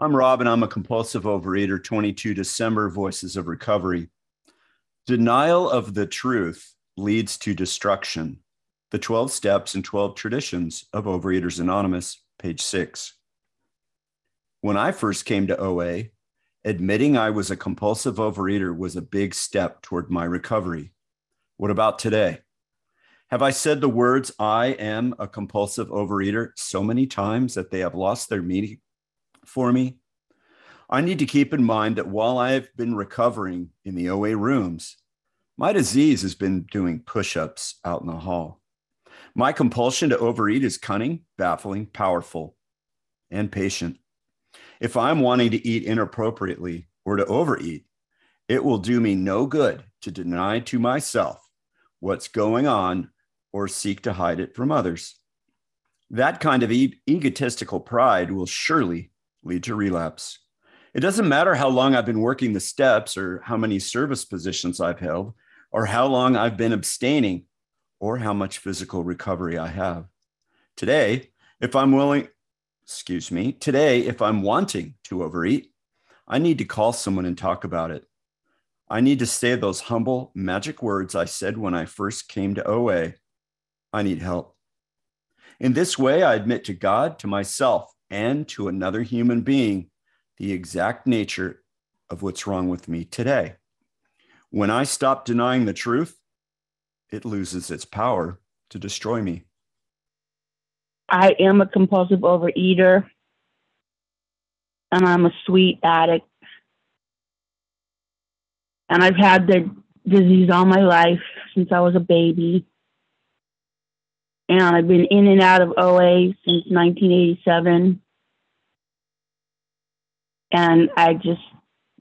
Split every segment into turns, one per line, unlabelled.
I'm Rob, and I'm a compulsive overeater, 22 December Voices of Recovery. Denial of the truth leads to destruction. The 12 Steps and 12 Traditions of Overeaters Anonymous, page six. When I first came to OA, admitting I was a compulsive overeater was a big step toward my recovery. What about today? Have I said the words, I am a compulsive overeater, so many times that they have lost their meaning for me? I need to keep in mind that while I have been recovering in the OA rooms, my disease has been doing push ups out in the hall. My compulsion to overeat is cunning, baffling, powerful, and patient. If I'm wanting to eat inappropriately or to overeat, it will do me no good to deny to myself what's going on or seek to hide it from others. That kind of egotistical pride will surely lead to relapse. It doesn't matter how long I've been working the steps or how many service positions I've held or how long I've been abstaining or how much physical recovery I have. Today, if I'm willing, excuse me, today, if I'm wanting to overeat, I need to call someone and talk about it. I need to say those humble, magic words I said when I first came to OA I need help. In this way, I admit to God, to myself, and to another human being the exact nature of what's wrong with me today. When I stop denying the truth, it loses its power to destroy me.
I am a compulsive overeater and I'm a sweet addict. And I've had the disease all my life since I was a baby. And I've been in and out of OA since 1987. And I just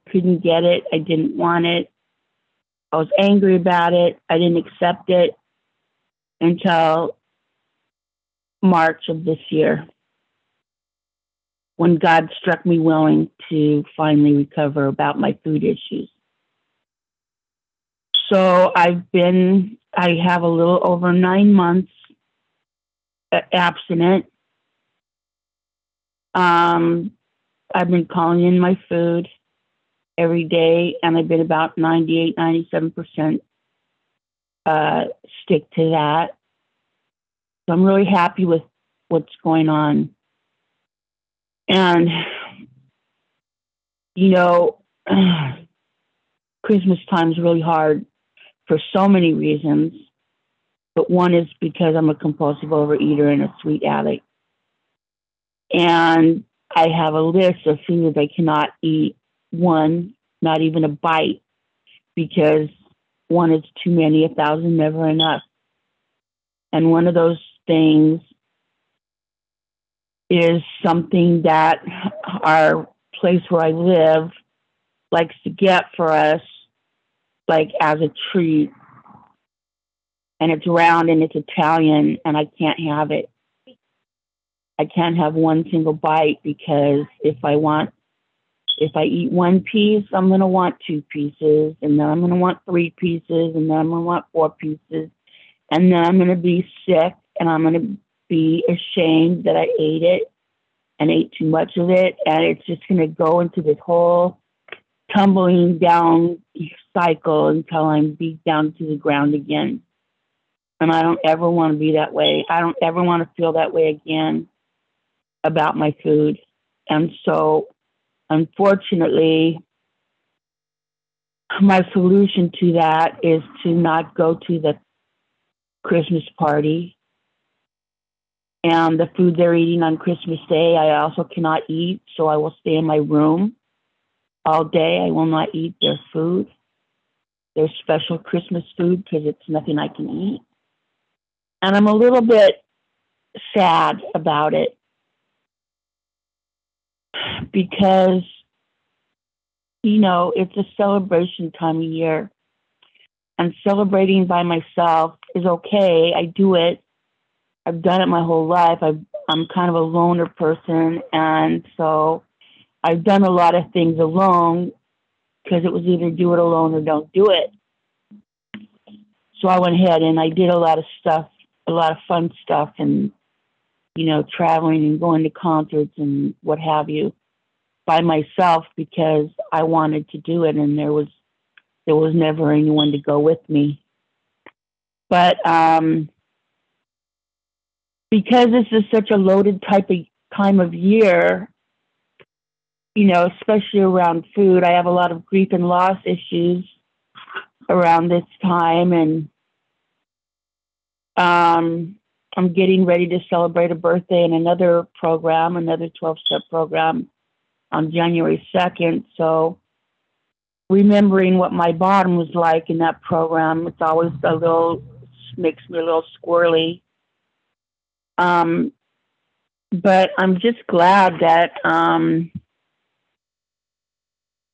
couldn't get it. I didn't want it. I was angry about it. I didn't accept it until March of this year when God struck me willing to finally recover about my food issues. So I've been, I have a little over nine months abstinent. Um, I've been calling in my food every day, and I've been about 98, 97% uh, stick to that. So I'm really happy with what's going on. And, you know, Christmas time is really hard for so many reasons but one is because I'm a compulsive overeater and a sweet addict. And I have a list of foods I cannot eat. One, not even a bite, because one is too many, a thousand never enough. And one of those things is something that our place where I live likes to get for us, like as a treat and it's round and it's Italian and I can't have it. I can't have one single bite because if I want, if I eat one piece, I'm going to want two pieces and then I'm going to want three pieces and then I'm going to want four pieces and then I'm going to be sick and I'm going to be ashamed that I ate it and ate too much of it. And it's just going to go into this whole tumbling down cycle until I'm beat down to the ground again. And I don't ever want to be that way. I don't ever want to feel that way again about my food. And so, unfortunately, my solution to that is to not go to the Christmas party. And the food they're eating on Christmas Day, I also cannot eat. So I will stay in my room all day. I will not eat their food, their special Christmas food, because it's nothing I can eat. And I'm a little bit sad about it because, you know, it's a celebration time of year. And celebrating by myself is okay. I do it. I've done it my whole life. i I'm kind of a loner person. And so I've done a lot of things alone because it was either do it alone or don't do it. So I went ahead and I did a lot of stuff a lot of fun stuff and you know traveling and going to concerts and what have you by myself because I wanted to do it and there was there was never anyone to go with me. But um, because this is such a loaded type of time of year, you know, especially around food, I have a lot of grief and loss issues around this time and um, I'm getting ready to celebrate a birthday in another program, another 12 step program on January 2nd. So remembering what my bottom was like in that program, it's always a little makes me a little squirrely. Um, but I'm just glad that um,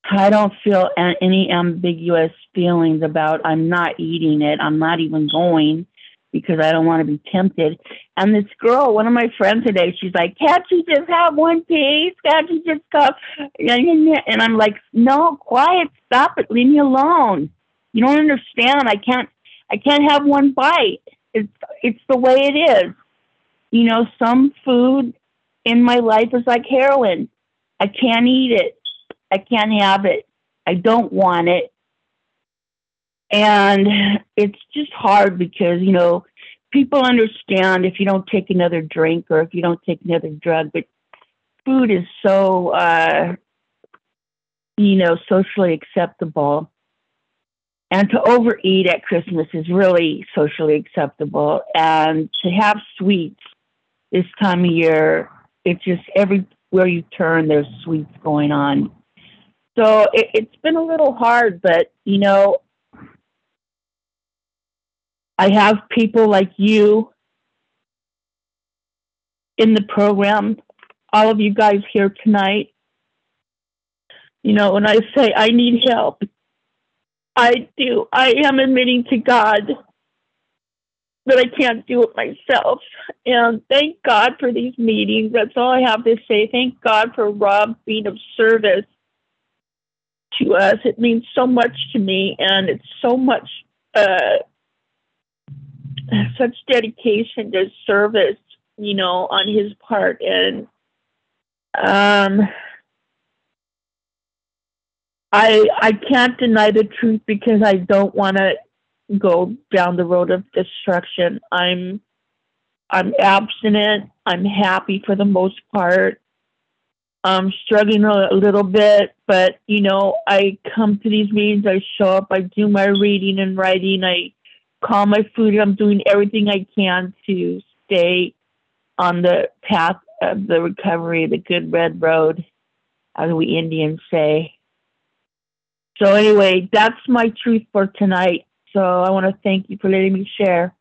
I don't feel any ambiguous feelings about I'm not eating it. I'm not even going because I don't want to be tempted. And this girl, one of my friends today, she's like, "Can't you just have one piece? Can't you just go?" And I'm like, "No, quiet, stop it, leave me alone. You don't understand. I can't, I can't have one bite. It's, it's the way it is. You know, some food in my life is like heroin. I can't eat it. I can't have it. I don't want it. And it's just hard because, you know, people understand if you don't take another drink or if you don't take another drug, but food is so, uh, you know, socially acceptable. And to overeat at Christmas is really socially acceptable. And to have sweets this time of year, it's just everywhere you turn, there's sweets going on. So it, it's been a little hard, but you know, I have people like you in the program, all of you guys here tonight. You know, when I say I need help, I do. I am admitting to God that I can't do it myself. And thank God for these meetings. That's all I have to say. Thank God for Rob being of service to us. It means so much to me, and it's so much, uh, such dedication to service, you know, on his part. And um, I I can't deny the truth because I don't want to go down the road of destruction. I'm I'm abstinent. I'm happy for the most part. I'm struggling a little bit, but you know, I come to these meetings, I show up, I do my reading and writing, I call my food, I'm doing everything I can to stay on the path of the recovery, the good red road, as we Indians say. So anyway, that's my truth for tonight. So I want to thank you for letting me share.